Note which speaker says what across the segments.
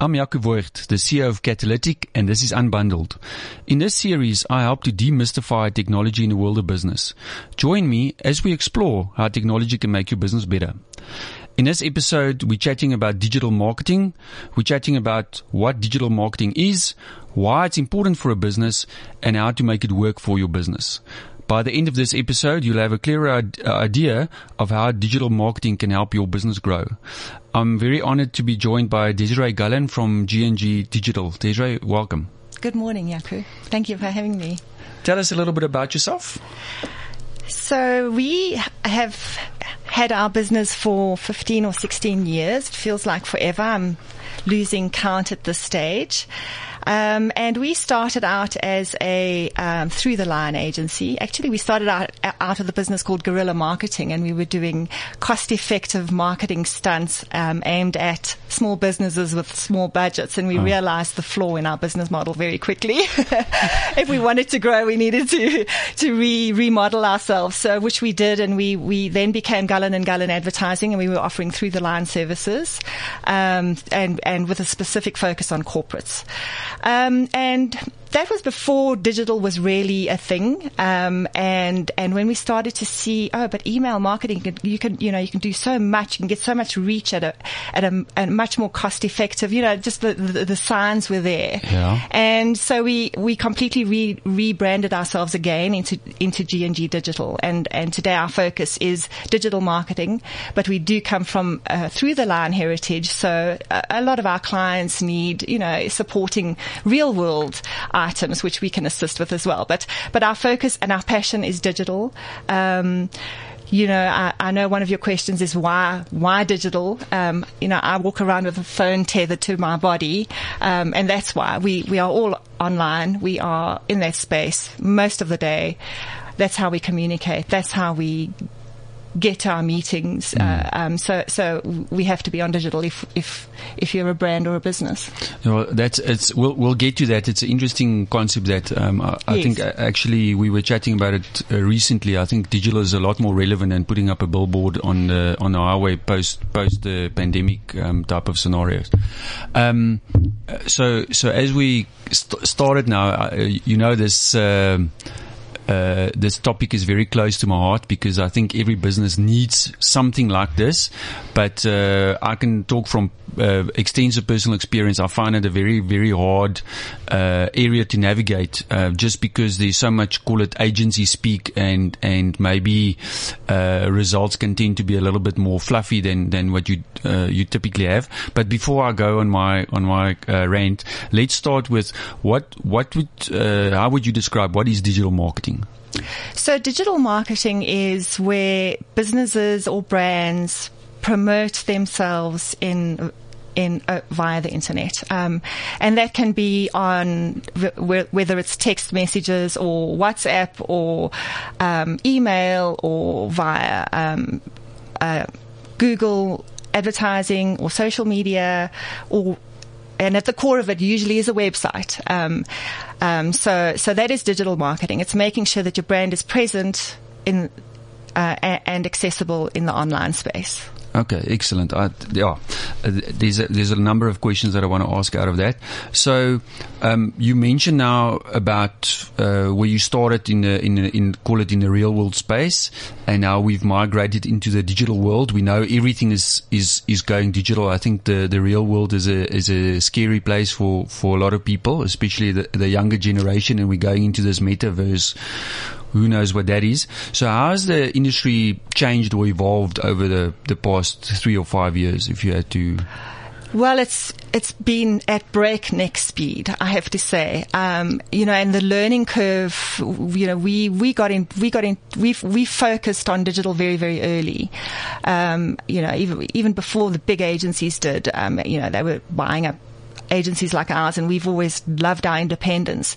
Speaker 1: I'm Jaco Voigt, the CEO of Catalytic, and this is Unbundled. In this series, I help to demystify technology in the world of business. Join me as we explore how technology can make your business better. In this episode, we're chatting about digital marketing. We're chatting about what digital marketing is, why it's important for a business, and how to make it work for your business. By the end of this episode, you'll have a clearer uh, idea of how digital marketing can help your business grow. I'm very honored to be joined by Desiree Gullen from G&G Digital. Desiree, welcome.
Speaker 2: Good morning, Jaco. Thank you for having me.
Speaker 1: Tell us a little bit about yourself.
Speaker 2: So we have had our business for 15 or 16 years. It feels like forever. I'm losing count at this stage. Um, and we started out as a um, through the line agency. Actually, we started out out of the business called Guerrilla Marketing, and we were doing cost-effective marketing stunts um, aimed at small businesses with small budgets. And we oh. realized the flaw in our business model very quickly. if we wanted to grow, we needed to to re remodel ourselves. So, which we did, and we we then became Gullen and Gullen Advertising, and we were offering through the line services, um, and and with a specific focus on corporates. Um, and that was before digital was really a thing. Um, and, and when we started to see, oh, but email marketing, you can, you know, you can do so much, you can get so much reach at a, at a, a much more cost effective, you know, just the, the, the signs were there.
Speaker 1: Yeah.
Speaker 2: And so we, we completely re, rebranded ourselves again into, into G&G Digital. And, and today our focus is digital marketing, but we do come from, uh, through the line heritage. So a, a lot of our clients need, you know, supporting real world items which we can assist with as well. But but our focus and our passion is digital. Um, you know, I, I, know one of your questions is why why digital. Um, you know, I walk around with a phone tethered to my body, um, and that's why we we are all online. We are in that space most of the day. That's how we communicate. That's how we get our meetings. Mm. Uh, um, so, so we have to be on digital if, if, if you're a brand or a business.
Speaker 1: Well, that's, it's, we'll, we'll get to that. It's an interesting concept that, um, I, I yes. think uh, actually we were chatting about it uh, recently. I think digital is a lot more relevant than putting up a billboard on the, on the highway post, post the pandemic, um, type of scenarios. Um, so, so as we st- started now, uh, you know, this, uh, uh, this topic is very close to my heart because I think every business needs something like this. But uh, I can talk from uh, extensive personal experience. I find it a very, very hard uh, area to navigate, uh, just because there's so much, call it agency speak, and and maybe results can tend to be a little bit more fluffy than than what you you typically have. But before I go on my on my rant, let's start with what what would how would you describe what is digital marketing?
Speaker 2: So digital marketing is where businesses or brands promote themselves in in uh, via the internet, um, and that can be on whether it's text messages or WhatsApp or um, email or via um, uh, Google advertising or social media or and at the core of it usually is a website. Um, um, so, so that is digital marketing. It's making sure that your brand is present in uh, and accessible in the online space.
Speaker 1: Okay, excellent. I, yeah, uh, there's a, there's a number of questions that I want to ask out of that. So, um, you mentioned now about uh, where you started in the in the, in call it in the real world space, and now we've migrated into the digital world. We know everything is is is going digital. I think the the real world is a is a scary place for for a lot of people, especially the the younger generation, and we're going into this metaverse who knows what that is. So how has the industry changed or evolved over the, the past three or five years, if you had to?
Speaker 2: Well, it's it's been at breakneck speed, I have to say. Um, you know, and the learning curve. You know, we we got in, we got in, we we focused on digital very very early. Um, you know, even even before the big agencies did. Um, you know, they were buying up agencies like ours, and we've always loved our independence.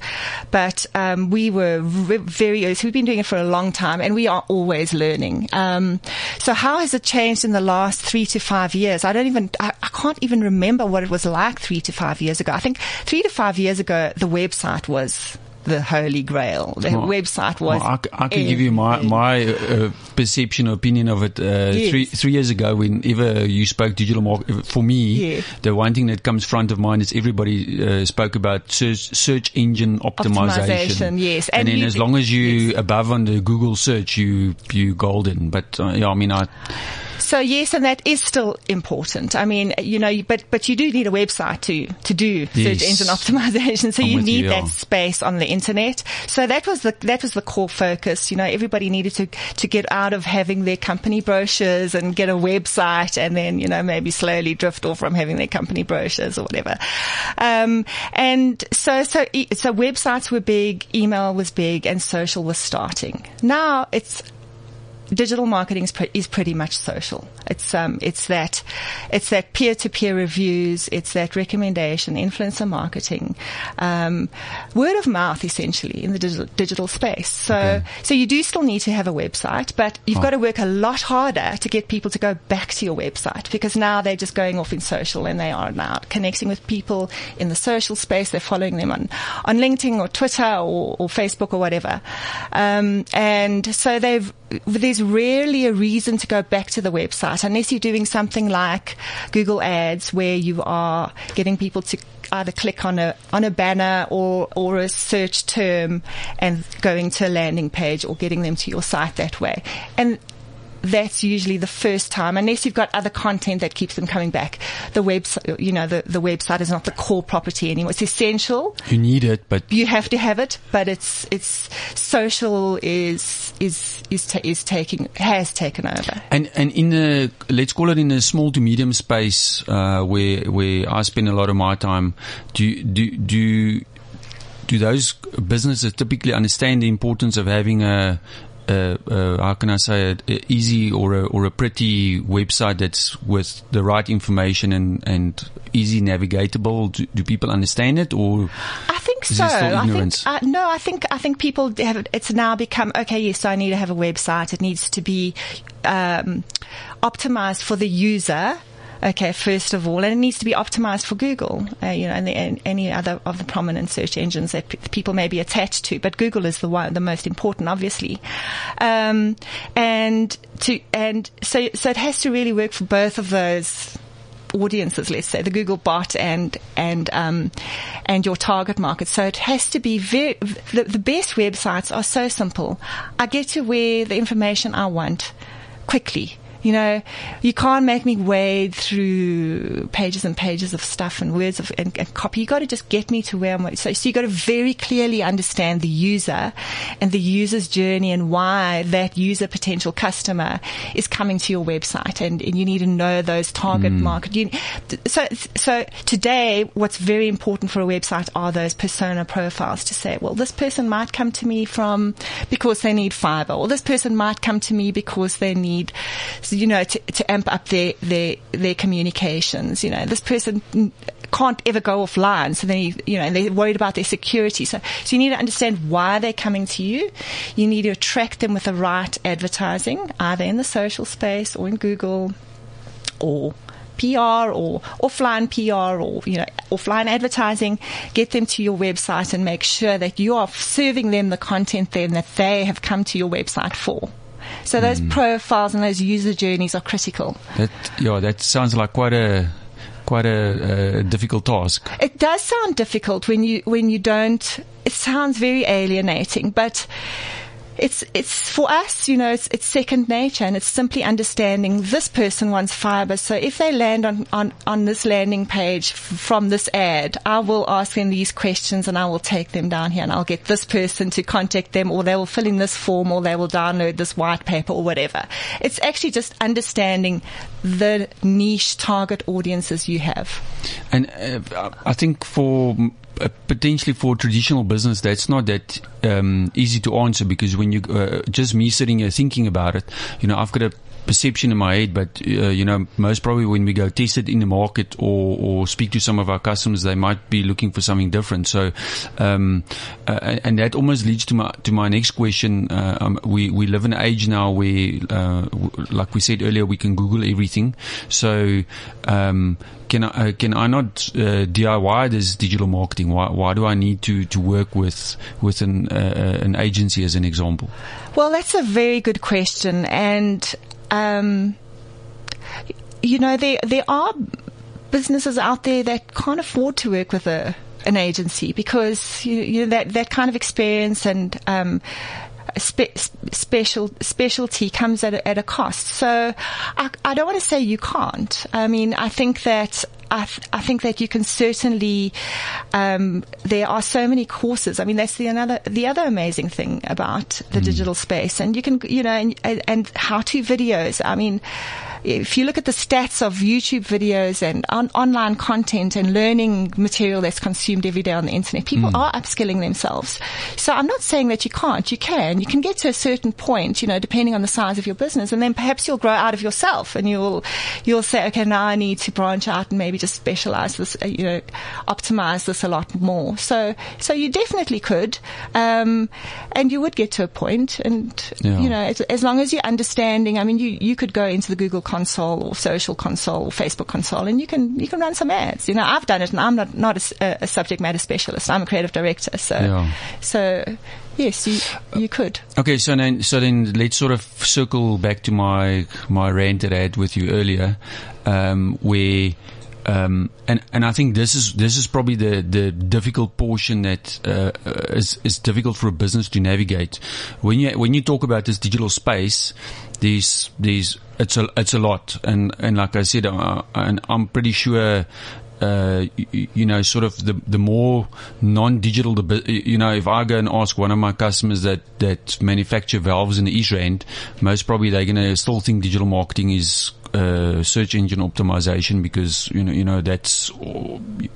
Speaker 2: But um, we were very early. So we've been doing it for a long time, and we are always learning. Um, so how has it changed in the last three to five years? I don't even, I, I can't even remember what it was like three to five years ago. I think three to five years ago, the website was the holy grail. The well, website was.
Speaker 1: Well, I, I, can give you my my uh, perception, opinion of it. Uh, yes. Three three years ago, whenever you spoke digital marketing, for me, yeah. the one thing that comes front of mind is everybody uh, spoke about search, search engine optimization.
Speaker 2: optimization yes,
Speaker 1: and, and then as long as you yes. above on the Google search, you you golden. But uh, yeah, I mean, I.
Speaker 2: So yes, and that is still important. I mean, you know, but but you do need a website to to do yes. search engine optimization. So I'm you need you, that space on the internet. So that was the that was the core focus. You know, everybody needed to to get out of having their company brochures and get a website, and then you know maybe slowly drift off from having their company brochures or whatever. Um, and so so so websites were big, email was big, and social was starting. Now it's digital marketing is, pre- is pretty much social. It's um, it's that it's that peer to peer reviews. It's that recommendation, influencer marketing, um, word of mouth, essentially in the digital, digital space. So okay. so you do still need to have a website, but you've oh. got to work a lot harder to get people to go back to your website because now they're just going off in social and they are now connecting with people in the social space. They're following them on on LinkedIn or Twitter or, or Facebook or whatever, um, and so they've there's rarely a reason to go back to the website unless you're doing something like Google Ads where you are getting people to either click on a on a banner or or a search term and going to a landing page or getting them to your site that way. And that's usually the first time, unless you've got other content that keeps them coming back. The website, you know, the, the website is not the core property anymore. It's essential.
Speaker 1: You need it, but
Speaker 2: you have to have it. But it's it's social is is is ta- is taking has taken over.
Speaker 1: And and in the let's call it in the small to medium space uh, where where I spend a lot of my time. Do do do do those businesses typically understand the importance of having a uh, uh, how can I say it, a easy or a, or a pretty website that's with the right information and, and easy navigatable? Do, do people understand it or?
Speaker 2: I think so. I think, uh, no, I think, I think people have, it's now become, okay, yes, I need to have a website. It needs to be, um, optimized for the user Okay, first of all, and it needs to be optimized for Google, uh, you know, and, the, and, any other of the prominent search engines that p- people may be attached to. But Google is the one, the most important, obviously. Um, and to and so so it has to really work for both of those audiences, let's say the Google bot and and um, and your target market. So it has to be very. The, the best websites are so simple. I get to where the information I want quickly. You know, you can't make me wade through pages and pages of stuff and words of and, and copy. You got to just get me to where I'm. So, so you got to very clearly understand the user and the user's journey and why that user potential customer is coming to your website, and, and you need to know those target mm. market. You, so, so today, what's very important for a website are those persona profiles to say, well, this person might come to me from because they need fiber, or this person might come to me because they need you know, to, to amp up their, their, their communications. You know, this person can't ever go offline. So they, you know, and they're worried about their security. So, so you need to understand why they're coming to you. You need to attract them with the right advertising, either in the social space or in Google or PR or offline PR or, you know, offline advertising, get them to your website and make sure that you are serving them the content then that they have come to your website for. So those mm. profiles and those user journeys are critical.
Speaker 1: That, yeah, that sounds like quite a quite a, a, difficult task.
Speaker 2: It does sound difficult when you when you don't. It sounds very alienating, but it's it's for us, you know, it's it's second nature, and it's simply understanding this person wants fiber. So if they land on on on this landing page f- from this ad, I will ask them these questions, and I will take them down here, and I'll get this person to contact them, or they will fill in this form, or they will download this white paper, or whatever. It's actually just understanding the niche target audiences you have.
Speaker 1: And uh, I think for uh, potentially for traditional business, that's not that um, easy to answer because when you uh, just me sitting here thinking about it, you know, I've got a perception in my head, but uh, you know, most probably when we go test it in the market or, or speak to some of our customers, they might be looking for something different. So, um, uh, and that almost leads to my to my next question. Uh, um, we we live in an age now where, uh, like we said earlier, we can Google everything. So, um, can I uh, can I not uh, DIY this digital marketing? Why why do I need to to work with with an an agency as an example?
Speaker 2: Well, that's a very good question, and um, you know there there are businesses out there that can't afford to work with a an agency because you, you know that that kind of experience and um, spe- special specialty comes at a, at a cost. So I, I don't want to say you can't. I mean, I think that I, th- I, think that you can certainly. Um, there are so many courses. I mean, that's the another the other amazing thing about the mm. digital space, and you can you know and, and how to videos. I mean if you look at the stats of YouTube videos and on, online content and learning material that's consumed every day on the internet, people mm. are upskilling themselves. So I'm not saying that you can't. You can. You can get to a certain point, you know, depending on the size of your business, and then perhaps you'll grow out of yourself, and you'll you'll say, okay, now I need to branch out and maybe just specialize this, uh, you know, optimize this a lot more. So so you definitely could, um, and you would get to a point, and yeah. you know, as, as long as you're understanding. I mean, you you could go into the Google console or social console or Facebook console and you can, you can run some ads. You know, I've done it and I'm not, not a, a subject matter specialist. I'm a creative director. So, yeah. so yes, you, you could.
Speaker 1: Okay. So then, so then let's sort of circle back to my, my rant that I had with you earlier, um, where, um, and and I think this is this is probably the the difficult portion that uh, is is difficult for a business to navigate. When you when you talk about this digital space, these these it's a it's a lot, and and like I said, uh, and I'm pretty sure. Uh, you, you, know, sort of the the more non-digital, the you know, if I go and ask one of my customers that that manufacture valves in the East Rand, most probably they're going to still think digital marketing is uh, search engine optimization because you know you know that's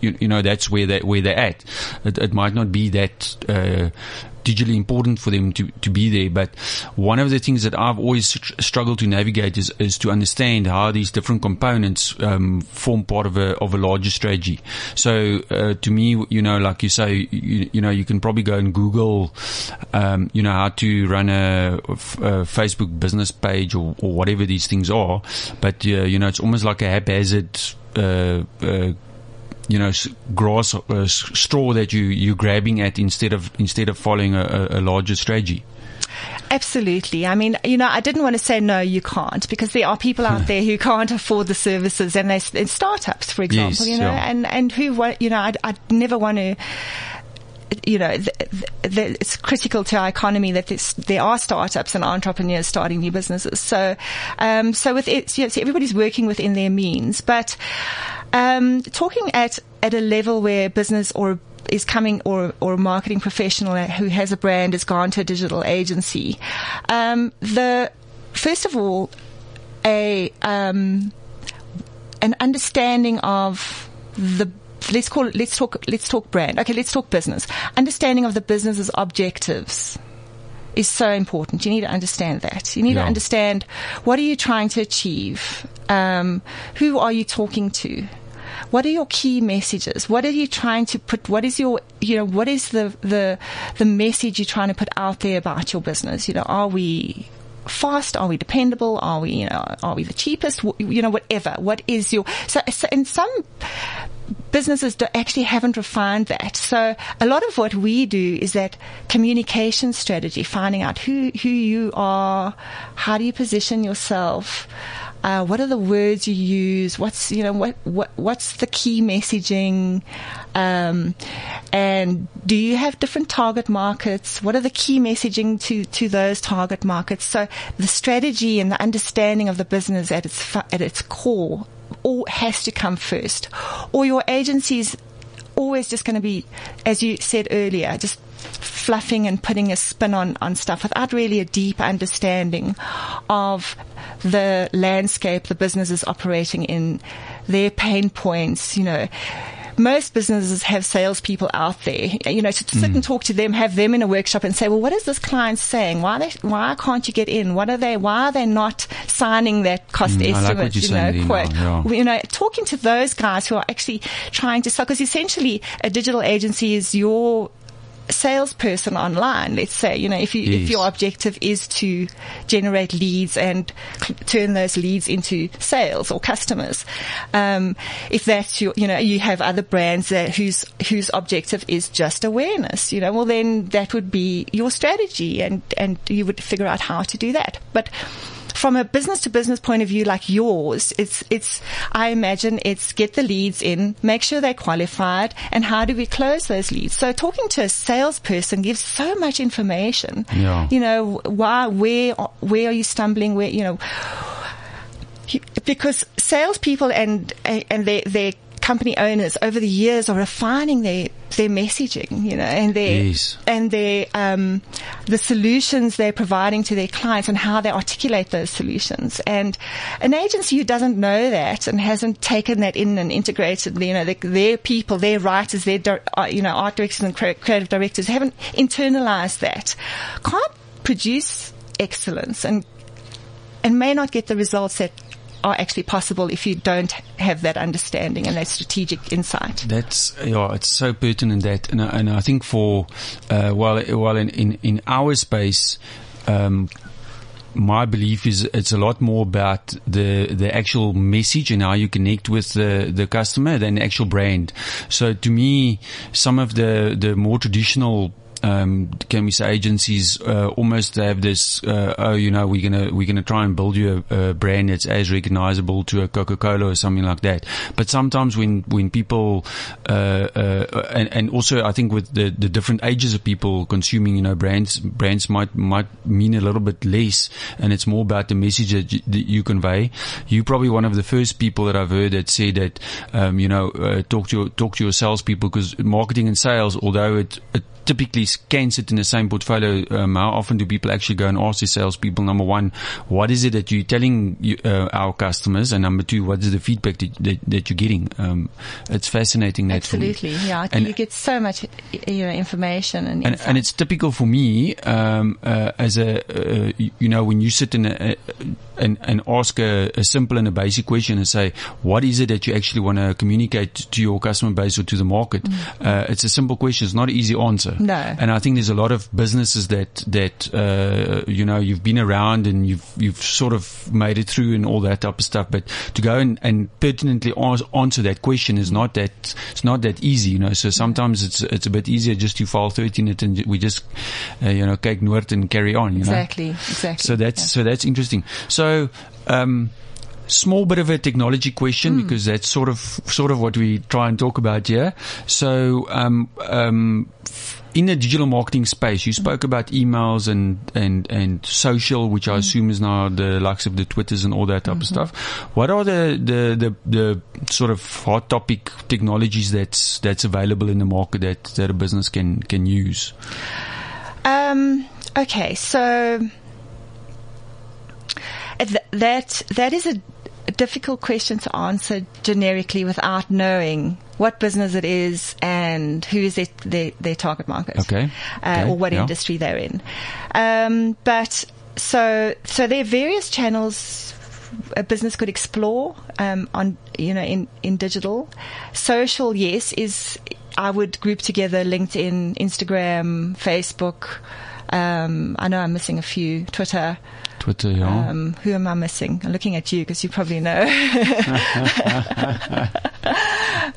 Speaker 1: you, you know that's where they where they're at. It, it might not be that uh, digitally important for them to, to be there. But one of the things that I've always struggled to navigate is, is to understand how these different components um, form part of a of a larger strategy. So uh, to me, you know, like you say, you, you, know, you can probably go and Google, um, you know, how to run a, a Facebook business page or, or, whatever these things are. But uh, you know, it's almost like a haphazard. Uh, uh, you know grass uh, straw that you you're grabbing at instead of instead of following a, a larger strategy.
Speaker 2: Absolutely. I mean, you know, I didn't want to say no, you can't, because there are people out there who can't afford the services, and they and startups, for example, yes, you know, yeah. and and who you know, I'd, I'd never want to you know, it's critical to our economy that there are startups and entrepreneurs starting new businesses. So, um, so with it, you know, so everybody's working within their means, but um, talking at at a level where business or is coming or or a marketing professional who has a brand has gone to a digital agency. Um, the first of all, a um, an understanding of the let's call it let's talk let's talk brand. Okay, let's talk business. Understanding of the business's objectives is so important. You need to understand that. You need yeah. to understand what are you trying to achieve. Um, who are you talking to? what are your key messages? What are you trying to put? What is your, you know, what is the, the, the message you're trying to put out there about your business? You know, are we fast? Are we dependable? Are we, you know, are we the cheapest? You know, whatever. What is your, so, so in some businesses actually haven't refined that. So a lot of what we do is that communication strategy, finding out who, who you are, how do you position yourself, uh, what are the words you use? What's you know what what what's the key messaging? Um, and do you have different target markets? What are the key messaging to to those target markets? So the strategy and the understanding of the business at its at its core all has to come first, or your agency's always just going to be, as you said earlier, just fluffing and putting a spin on, on stuff without really a deep understanding of the landscape the business is operating in, their pain points, you know. Most businesses have salespeople out there. You know, to sit
Speaker 1: Mm.
Speaker 2: and talk to them, have them in a workshop and say, well, what is this client saying? Why they, why can't you get in? What are they? Why are they not signing that cost
Speaker 1: Mm, like
Speaker 2: estimate?
Speaker 1: what you're
Speaker 2: you know, quote.
Speaker 1: yeah.
Speaker 2: You know, talking to those guys who are actually trying to sell, because essentially a digital agency is your salesperson online, let's say, you know, if you, if your objective is to generate leads and cl- turn those leads into sales or customers, um, if that's your, you know, you have other brands that whose, whose objective is just awareness, you know, well then that would be your strategy and, and you would figure out how to do that. But from a business to business point of view like yours, it's, it's, I imagine it's get the leads in, make sure they're qualified, and how do we close those leads? So talking to a salesperson gives so much information.
Speaker 1: Yeah.
Speaker 2: You know, why, where, where are you stumbling? Where, you know, because salespeople and, and their, their company owners over the years are refining their, their messaging, you know, and their,
Speaker 1: Yes.
Speaker 2: and their, um, the solutions they're providing to their clients and how they articulate those solutions. And an agency who doesn't know that and hasn't taken that in and integrated, you know, their, their people, their writers, their, uh, you know, art directors and creative directors haven't internalized that, can't produce excellence and, and may not get the results that are actually possible if you don't have that understanding and that strategic insight.
Speaker 1: That's yeah, it's so pertinent that, and I, and I think for uh, while while in in, in our space. Um, my belief is it's a lot more about the the actual message and how you connect with the the customer than the actual brand. So to me, some of the the more traditional um, can we say agencies uh, almost have this uh, oh you know we're gonna we're gonna try and build you a, a brand that's as recognizable to a Coca-Cola or something like that. But sometimes when when people uh, uh, and, and also I think with the, the different ages of people consuming you know brands brands might might mean a little bit less and it's more about the message that you, that you convey. You probably one of the first people that I've heard that say that um, you know uh, talk to your, talk to your salespeople because marketing and sales although it, it typically can it in the same portfolio. Um, how often do people actually go and ask their salespeople? Number one, what is it that you're telling you, uh, our customers? And number two, what is the feedback that, that, that you're getting? Um, it's fascinating. That.
Speaker 2: Absolutely, yeah.
Speaker 1: And-
Speaker 2: you get so much, you know, information and,
Speaker 1: and, and it's typical for me um, uh, as a uh, you you know when you sit in a, a, and, and ask a, a simple and a basic question and say what is it that you actually want to communicate to your customer base or to the market? Uh, it's a simple question. It's not an easy answer.
Speaker 2: Mm. No.
Speaker 1: and I think there's a lot of businesses that that uh, you know you've been around and you've you've sort of made it through and all that type of stuff. But to go and, and pertinently answer that question is not that it's not that easy you know. So sometimes it's it's a bit easier just to file 13 it and we just uh, you know cake noord and carry on you know.
Speaker 2: Exactly, exactly.
Speaker 1: so that's so that's interesting. So um small bit of a technology question because that's sort of sort of what we try and talk about here. So um um in the digital marketing space, you spoke about emails and, and, and social, which I assume is now the likes of the Twitters and all that type of stuff. What are the, the, the, the sort of hot topic technologies that's, that's available in the market that, that a business can, can use?
Speaker 2: Um, okay, so that that is a difficult question to answer generically without knowing what business it is and who is their, their, their target market.
Speaker 1: Okay.
Speaker 2: Uh,
Speaker 1: Okay,
Speaker 2: Or what
Speaker 1: yeah.
Speaker 2: industry they're in. Um, but so, so there are various channels a business could explore, um, on, you know, in, in digital. Social, yes, is, I would group together LinkedIn, Instagram, Facebook. Um, I know I'm missing a few, Twitter.
Speaker 1: Twitter, yeah.
Speaker 2: Um, who am I missing? I'm looking at you because you probably know.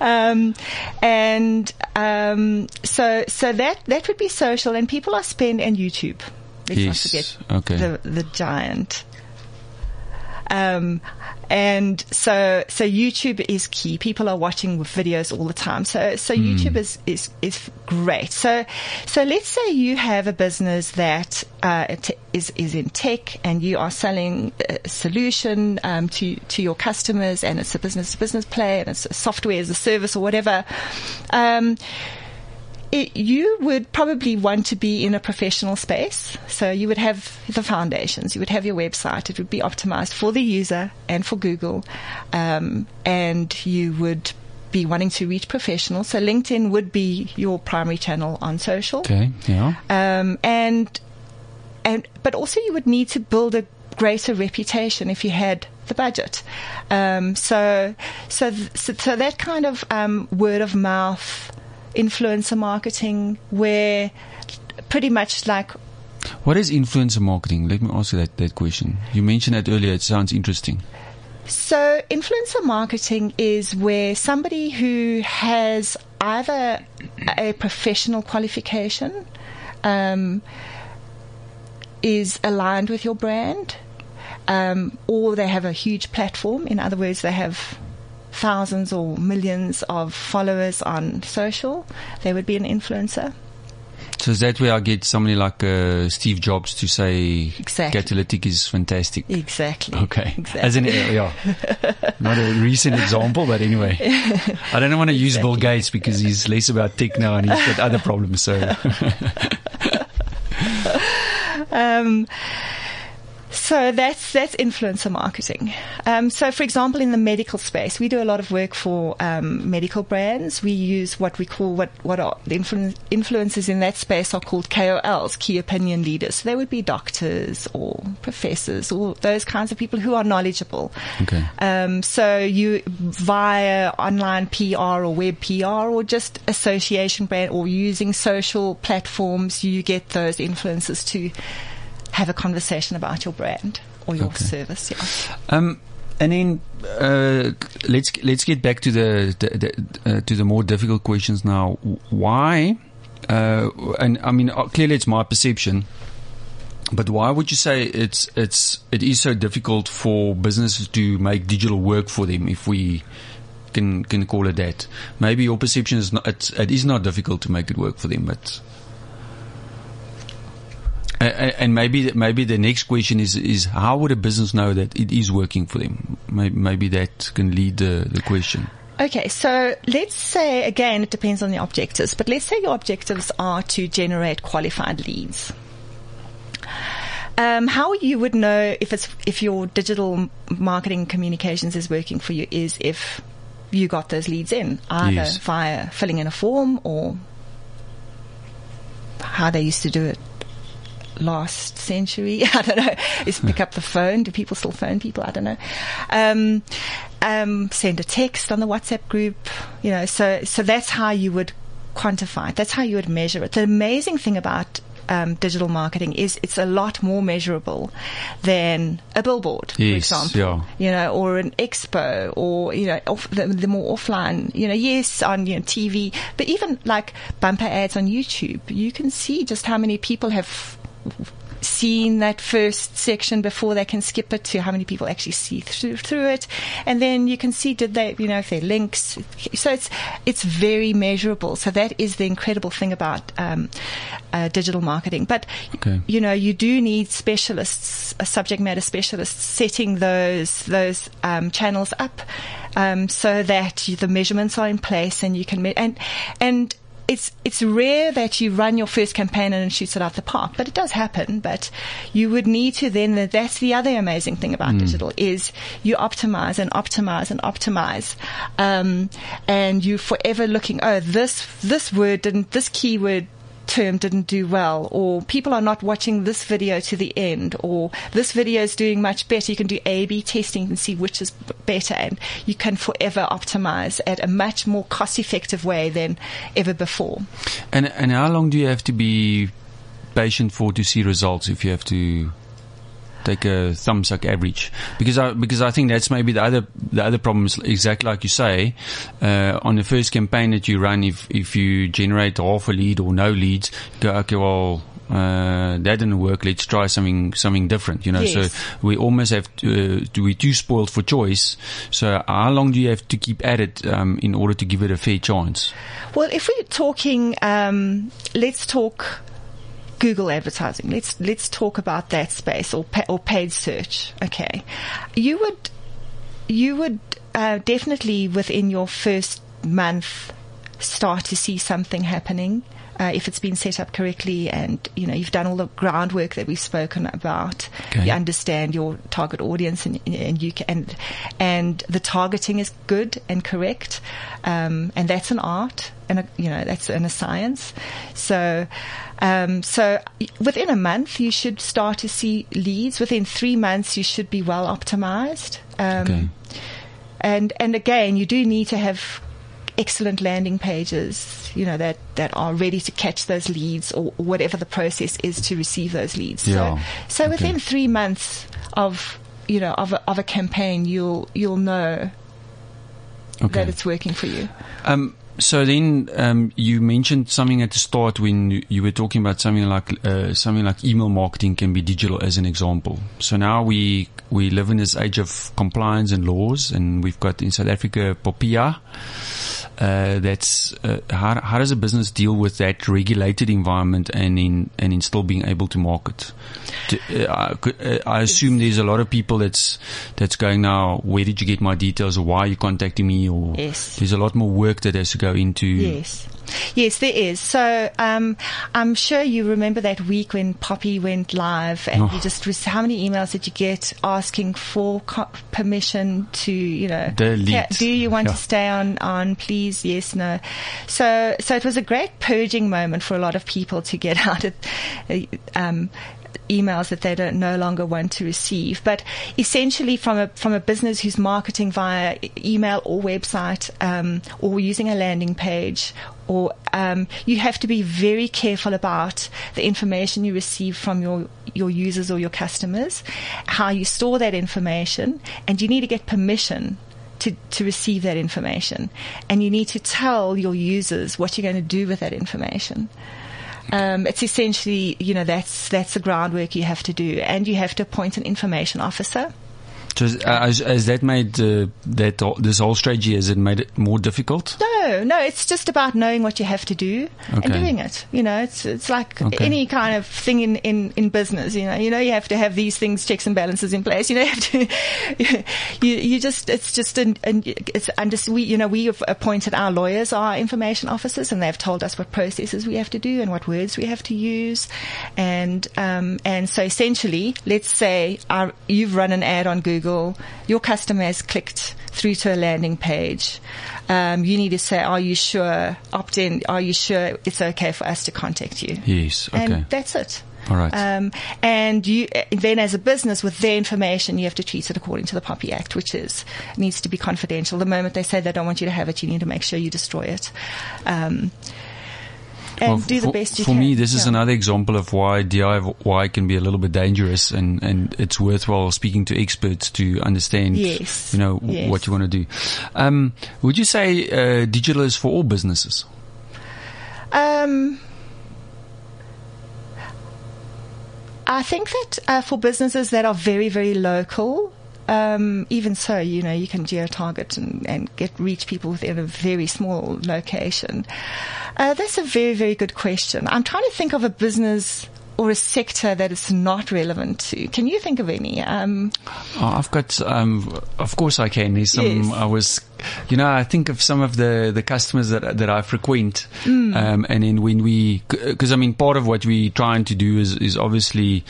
Speaker 2: um, and um, so so that that would be social, and people are spend and YouTube. Let's
Speaker 1: Yes,
Speaker 2: not forget
Speaker 1: okay.
Speaker 2: the the giant. Um, and so, so YouTube is key. People are watching videos all the time. So, so
Speaker 1: Hmm.
Speaker 2: YouTube is, is, is great. So, so let's say you have a business that, uh, t- is, is in tech and you are selling a solution, um, to, to your customers and it's a business to business play and it's a software as a service or whatever. Um, it, you would probably want to be in a professional space. So you would have the foundations, you would have your website. It would be optimized for the user and for Google, um, and you would be wanting to reach professionals. So LinkedIn would be your primary channel on social.
Speaker 1: Okay. Yeah.
Speaker 2: Um, and and but also you would need to build a greater reputation if you had the budget. Um, so, so, so, so that kind of um, word of mouth, influencer marketing, where pretty much like.
Speaker 1: What is influencer marketing? Let me ask you that, that question. You mentioned that earlier. It sounds interesting.
Speaker 2: So, influencer marketing is where somebody who has either a professional qualification um, is aligned with your brand um, or they have a huge platform. In other words, they have thousands or millions of followers on social. They would be an influencer.
Speaker 1: So is that where I get somebody like uh, Steve Jobs to say
Speaker 2: exactly.
Speaker 1: catalytic is fantastic?
Speaker 2: Exactly.
Speaker 1: Okay.
Speaker 2: Exactly.
Speaker 1: As in, yeah, not a recent example, but anyway, I don't want to use exactly. Bill Gates because he's less about tech now and he's got other problems. So.
Speaker 2: um, so that's that's influencer marketing. Um, so, for example, in the medical space, we do a lot of work for um, medical brands. We use what we call what what are the influ- influencers in that space are called KOLs, key opinion leaders. So they would be doctors or professors or those kinds of people who are knowledgeable.
Speaker 1: Okay.
Speaker 2: Um, so you via online PR or web PR or just association brand or using social platforms, you get those influencers to have a conversation about your brand or your okay. service. Yeah.
Speaker 1: Um, and then uh, let's let's get back to the, the, the uh, to the more difficult questions now. Why? Uh, and I mean, uh, clearly it's my perception, but why would you say it's it's it is so difficult for businesses to make digital work for them? If we can can call it that, maybe your perception is not it's, it is not difficult to make it work for them, but and maybe maybe the next question is is how would a business know that it is working for them? Maybe that can lead the, the question.
Speaker 2: Okay, so let's say again it depends on the objectives, but let's say your objectives are to generate qualified leads. Um, how you would know if it's if your digital marketing communications is working for you is if you got those leads in either yes. via filling in a form or how they used to do it last century. I don't know. Is pick up the phone. Do people still phone people? I don't know. Um, um, send a text on the WhatsApp group. You know, so so that's how you would quantify it. That's how you would measure it. The amazing thing about um, digital marketing is it's a lot more measurable than a billboard,
Speaker 1: yes,
Speaker 2: for example.
Speaker 1: Yeah.
Speaker 2: You know, or an expo, or you know, off, the, the, more offline. You know, yes, on you know TV, but even like bumper ads on YouTube, you can see just how many people have seen that first section before they can skip it to how many people actually see through, through it. And then you can see did they, you know, if they're links. So it's, it's very measurable. So that is the incredible thing about, um, uh, digital marketing. But,
Speaker 1: okay.
Speaker 2: you know, you do need specialists, a subject matter specialists setting those, those, um, channels up, um, so that the measurements are in place and you can, me- and, and, it's it's rare that you run your first campaign and it shoots it out the park, but it does happen. But you would need to then. That's the other amazing thing about mm. digital is you optimize and optimize and optimize, um, and you're forever looking. Oh, this this word didn't. This keyword term didn't do well, or people are not watching this video to the end, or this video is doing much better. You can do A-B testing and see which is better, and you can forever optimize at a much more cost-effective way than ever before.
Speaker 1: And and how long do you have to be patient for to see results if you have to take a thumbs up average because I because I think that's maybe the other the other problem is exactly like you say uh, on the first campaign that you run if if you generate half a lead or no leads go okay well uh, that didn't work. Let's try something something different. You know,
Speaker 2: yes.
Speaker 1: so we almost have to, uh, be too spoiled for choice. So how long do you have to keep at it um, in order to give it a fair chance?
Speaker 2: Well, if we're talking, um, let's talk Google advertising. Let's let's talk about that space or pa- or paid search. Okay, you would you would uh, definitely within your first month start to see something happening. Uh, if it's been set up correctly and you know you've done all the groundwork that we've spoken about,
Speaker 1: Okay.
Speaker 2: you understand your target audience and, and you can, and and the targeting is good and correct, um, and that's an art and a, you know that's and a science. So, um, so within a month you should start to see leads. Within three months you should be well optimized. Um,
Speaker 1: Okay.
Speaker 2: and and again, you do need to have excellent landing pages, you know, that, that are ready to catch those leads or whatever the process is to receive those leads.
Speaker 1: Yeah.
Speaker 2: So, so
Speaker 1: Okay.
Speaker 2: within three months of, you know, of a, of a campaign, you'll, you'll know
Speaker 1: Okay.
Speaker 2: that it's working for you.
Speaker 1: Um, so then um, you mentioned something at the start when you- were talking about something like uh, something like email marketing can be digital as an example. So now we we live in this age of compliance and laws, and we've got in South Africa POPIA. Uh, that's uh, how, how does a business deal with that regulated environment and in and in still being able to market? To, uh, I uh, assume there's a lot of people that's that's going now. Where did you get my details, or why are you contacting me? Or
Speaker 2: Yes.
Speaker 1: there's a lot more work that has to go into.
Speaker 2: Yes. Yes, there is. So um, I'm sure you remember that week when POPI went live, and
Speaker 1: Oh.
Speaker 2: you just how many emails did you get asking for co- permission to, you know,
Speaker 1: Delete.
Speaker 2: "Yeah, do you want
Speaker 1: Yeah.
Speaker 2: to stay on? On please, yes, no. So so it was a great purging moment for a lot of people to get out of. uh, Um, emails that they don't no longer want to receive. But essentially, from a from a business who's marketing via email or website um, or using a landing page, or um, you have to be very careful about the information you receive from your your users or your customers, how you store that information, and you need to get permission. To, to receive that information, and you need to tell your users what you're going to do with that information um, it's essentially, you know, that's that's the groundwork you have to do, and you have to appoint an information officer.
Speaker 1: Has, uh, has, has that made uh, that this whole strategy has it made it more difficult?
Speaker 2: No, no, it's just about knowing what you have to do
Speaker 1: Okay.
Speaker 2: and doing it. You know, it's it's like
Speaker 1: Okay.
Speaker 2: any kind of thing in, in, in business. You know, you know, you have to have these things, checks and balances in place. You know, you have to. You you just it's just an, an it's under we you know we have appointed our lawyers our information officers and they've told us what processes we have to do and what words we have to use, and um and so essentially, let's say our, you've run an ad on Google, your customer has clicked through to a landing page. Um, you need to say, are you sure, opt in, are you sure it's okay for us to contact you?
Speaker 1: Yes. Okay.
Speaker 2: And that's it.
Speaker 1: All right.
Speaker 2: Um, and you uh, then, as a business, with their information, you have to treat it according to the POPI Act, which is needs to be confidential. The moment they say they don't want you to have it, you need to make sure you destroy it, um, and
Speaker 1: Well,
Speaker 2: do the
Speaker 1: for,
Speaker 2: best you
Speaker 1: for
Speaker 2: can.
Speaker 1: me, this is
Speaker 2: Yeah.
Speaker 1: another example of why DIY can be a little bit dangerous, and, and it's worthwhile speaking to experts to understand,
Speaker 2: Yes.
Speaker 1: you know,
Speaker 2: Yes.
Speaker 1: what you want to do. Um, would you say uh, digital is for all businesses?
Speaker 2: Um, I think that uh, for businesses that are very, very local, um, even so, you know, you can geo-target and, and get reach people within a very small location. Uh, that's a very, very good question. I'm trying to think of a business or a sector that it's not relevant to. Can you think of any? Um,
Speaker 1: Oh, I've got, um, of course I can. There's some,
Speaker 2: Yes.
Speaker 1: I was, you know, I think of some of the, the customers that, that I frequent. Um, and then when we, cause I mean, part of what we're trying to do is, is obviously,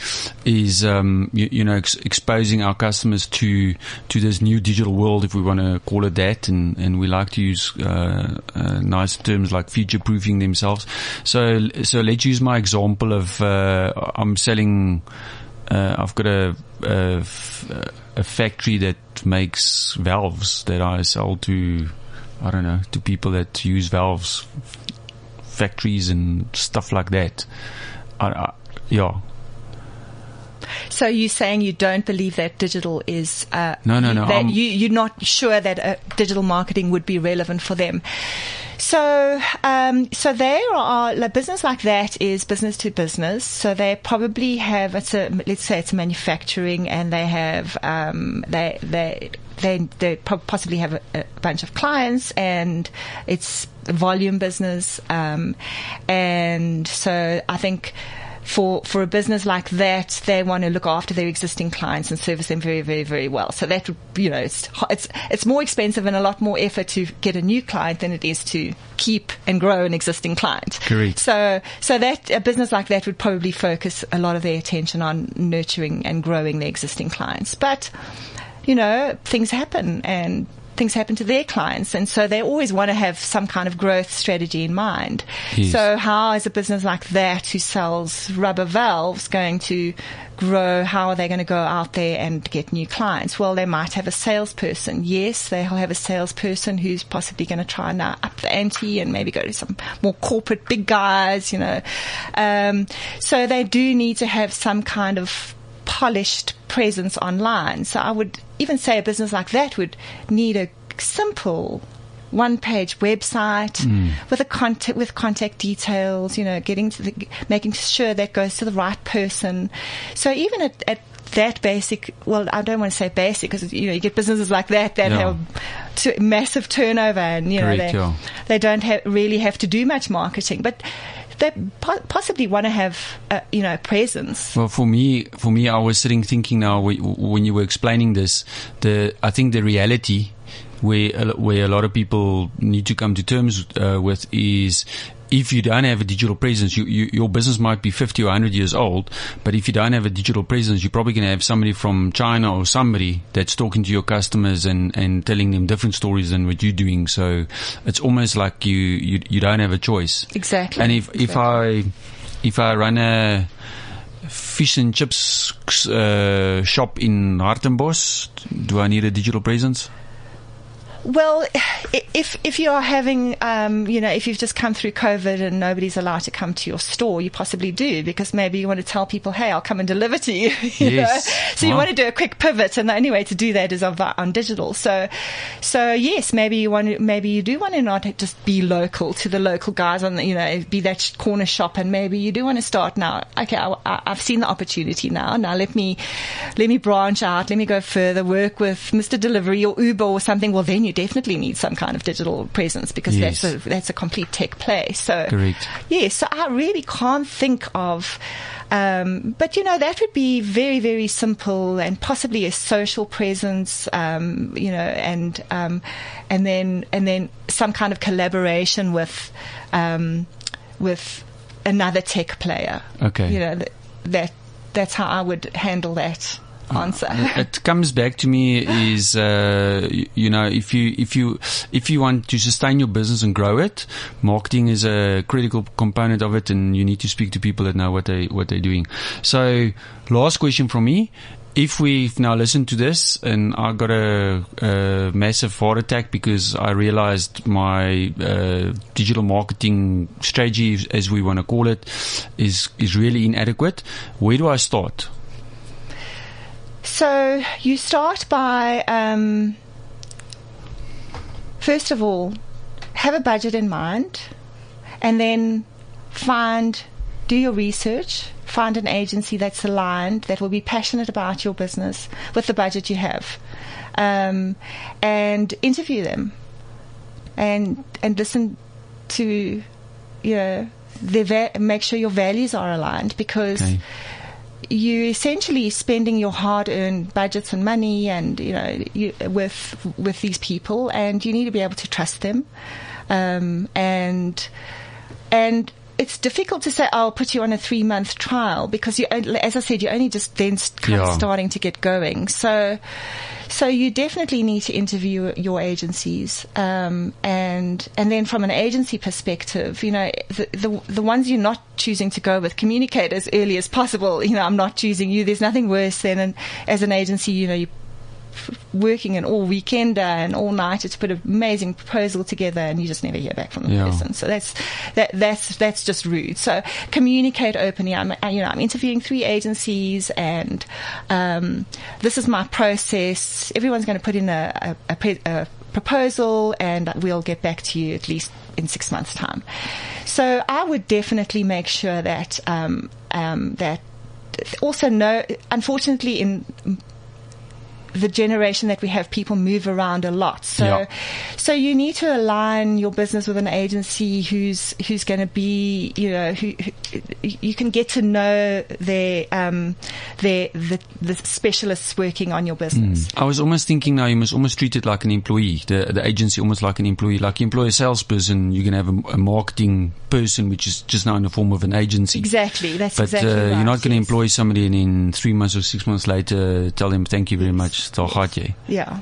Speaker 1: is, um, you, you know, ex- exposing our customers to, to this new digital world, if we want to call it that. And, and we like to use, uh, uh, nice terms like future proofing themselves. So, so let's use my example of, uh, I'm selling, uh, I've got a a factory that makes valves that I sell to, I don't know, to people that use valves, factories and stuff like that. I, I, yeah.
Speaker 2: so you're saying you don't believe that digital is uh,
Speaker 1: No, no, no,
Speaker 2: That
Speaker 1: I'm-
Speaker 2: you, you're not sure that uh, digital marketing would be relevant for them. So, um, so they are a business like that is business to business. So they probably have it's a let's say it's manufacturing, and they have um, they they they they possibly have a, a bunch of clients, and it's a volume business. Um, and so I think for for a business like that, they want to look after their existing clients and service them very, very, very well. So that you know, it's it's it's more expensive and a lot more effort to get a new client than it is to keep and grow an existing client.
Speaker 1: Correct.
Speaker 2: So so that a business like that would probably focus a lot of their attention on nurturing and growing their existing clients, but you know, things happen and things happen to their clients. And so they always want to have some kind of growth strategy in mind.
Speaker 1: Yes.
Speaker 2: So how is a business like that who sells rubber valves going to grow? How are they going to go out there and get new clients? Well, they might have a salesperson. Yes, they'll have a salesperson who's possibly going to try and uh, up the ante and maybe go to some more corporate big guys, you know. Um, so they do need to have some kind of polished presence online. So I would even say a business like that would need a simple one page website
Speaker 1: Mm.
Speaker 2: with a contact with contact details, you know, getting to the making sure that goes to the right person. So even at, at that basic, well, I don't want to say basic because you know you get businesses like that that
Speaker 1: Yeah.
Speaker 2: have massive turnover and you know they,
Speaker 1: yeah.
Speaker 2: they don't ha- really have to do much marketing, but they po- possibly want to have a, you know presence.
Speaker 1: Well, for me, for me, I was sitting thinking now when you were explaining this, the I think the reality where where a lot of people need to come to terms uh, with is if you don't have a digital presence, you, you, your business might be 50 or 100 years old, but if you don't have a digital presence, you're probably going to have somebody from China or somebody that's talking to your customers and, and telling them different stories than what you're doing. So it's almost like you, you, you don't have a choice.
Speaker 2: Exactly.
Speaker 1: And if, if I, if I run a fish and chips uh, shop in Hartenbos, do I need a digital presence?
Speaker 2: Well, if if you are having, um, you know, if you've just come through COVID and nobody's allowed to come to your store, you possibly do because maybe you want to tell people, "Hey, I'll come and deliver to you." you
Speaker 1: Yes.
Speaker 2: know? So you want to do a quick pivot, and the only way to do that is on, on digital. So, so yes, maybe you want to, maybe you do want to not just be local to the local guys on the, you know, be that corner shop, and maybe you do want to start now. Okay, I, I- I've seen the opportunity now. Now let me let me branch out. Let me go further. Work with Mr. Delivery or Uber or something. Well, then you definitely need some kind of digital presence because
Speaker 1: Yes.
Speaker 2: that's a that's a complete tech play. So
Speaker 1: Correct.
Speaker 2: Yes, so I really can't think of, um, but you know, that would be very, very simple and possibly a social presence, um, you know, and, um, and then, and then some kind of collaboration with, um, with another tech player.
Speaker 1: Okay.
Speaker 2: You know, that, that that's how I would handle that answer.
Speaker 1: it comes back to me is uh, you know if you if you if you want to sustain your business and grow it, marketing is a critical component of it, and you need to speak to people that know what they what they're doing. So, last question from me. If we've now listened to this and I got a, a massive heart attack because I realized my uh, digital marketing strategy, as we want to call it, is is really inadequate, where do I start?
Speaker 2: So you start by, um, first of all, have a budget in mind, and then find, do your research, find an agency that's aligned, that will be passionate about your business with the budget you have, um, and interview them, and and listen to, you know, va- make sure your values are aligned because
Speaker 1: Okay.
Speaker 2: You essentially spending your hard-earned budgets and money and you know you, with with these people and you need to be able to trust them. Um, and and it's difficult to say I'll put you on a three month trial because you as I said you're only just then kind
Speaker 1: Yeah.
Speaker 2: of starting to get going so so you definitely need to interview your agencies, um, and and then from an agency perspective, you know the, the the ones you're not choosing to go with, communicate as early as possible. You know, I'm not choosing you. There's nothing worse than an, as an agency, you know, you working an all weekender and all nighter to put an amazing proposal together and you just never hear back from the
Speaker 1: Yeah.
Speaker 2: person. So that's that that's that's just rude. So communicate openly. I'm you know I'm interviewing three agencies and um, this is my process. Everyone's going to put in a, a, a, a proposal and we'll get back to you at least in six months' time. So I would definitely make sure that um, um, that also no. Unfortunately, in the generation that we have, people move around a lot. So,
Speaker 1: Yeah.
Speaker 2: so you need to align your business with an agency who's who's going to be, you know, who, who you can get to know their um, their the, the specialists working on your business.
Speaker 1: I was almost thinking now you must almost treat it like an employee, the the agency almost like an employee. Like you employ a salesperson, you can have a, a marketing person, which is just now in the form of an agency.
Speaker 2: Exactly, that's
Speaker 1: But
Speaker 2: exactly
Speaker 1: uh,
Speaker 2: right.
Speaker 1: you're not going to
Speaker 2: yes.
Speaker 1: employ somebody and in three months or six months later tell them thank you very much. Tal gaat jy.
Speaker 2: Yeah.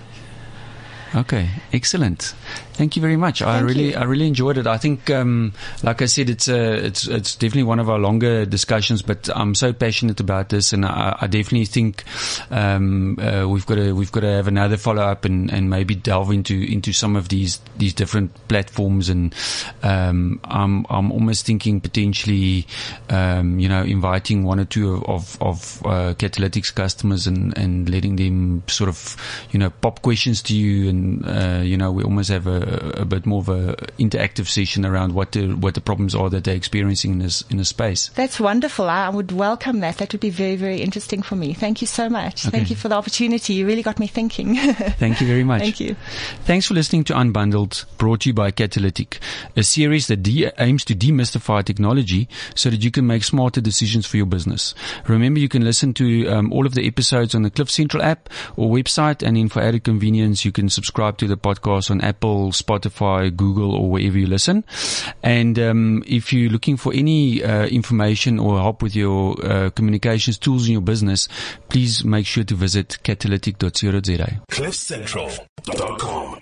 Speaker 1: Okay, excellent. Thank you very much. I really,
Speaker 2: you.
Speaker 1: I really enjoyed it. I think, um, like I said, it's uh, it's it's definitely one of our longer discussions. But I'm so passionate about this, and I, I definitely think um, uh, we've got to we've got to have another follow up and, and maybe delve into into some of these these different platforms. And um, I'm I'm almost thinking potentially, um, you know, inviting one or two of of, of uh, Catalytic's customers and and letting them sort of, you know, pop questions to you, and uh, you know, we almost have a, a bit more of an interactive session around what the what the problems are that they're experiencing in this in a space.
Speaker 2: That's wonderful. I would welcome that. That would be very, very interesting for me. Thank you so much.
Speaker 1: Okay.
Speaker 2: Thank you for the opportunity. You really got me thinking.
Speaker 1: Thank you very much.
Speaker 2: Thank you.
Speaker 1: Thanks for listening to Unbundled, brought to you by Catalytic, a series that de- aims to demystify technology so that you can make smarter decisions for your business. Remember, you can listen to um, all of the episodes on the Cliff Central app or website, and then for added convenience, you can subscribe to the podcast on Apple, Spotify, Google, or wherever you listen. And um, if you're looking for any uh, information or help with your uh, communications tools in your business, please make sure to visit catalytic.co.za.
Speaker 3: CliffCentral.com.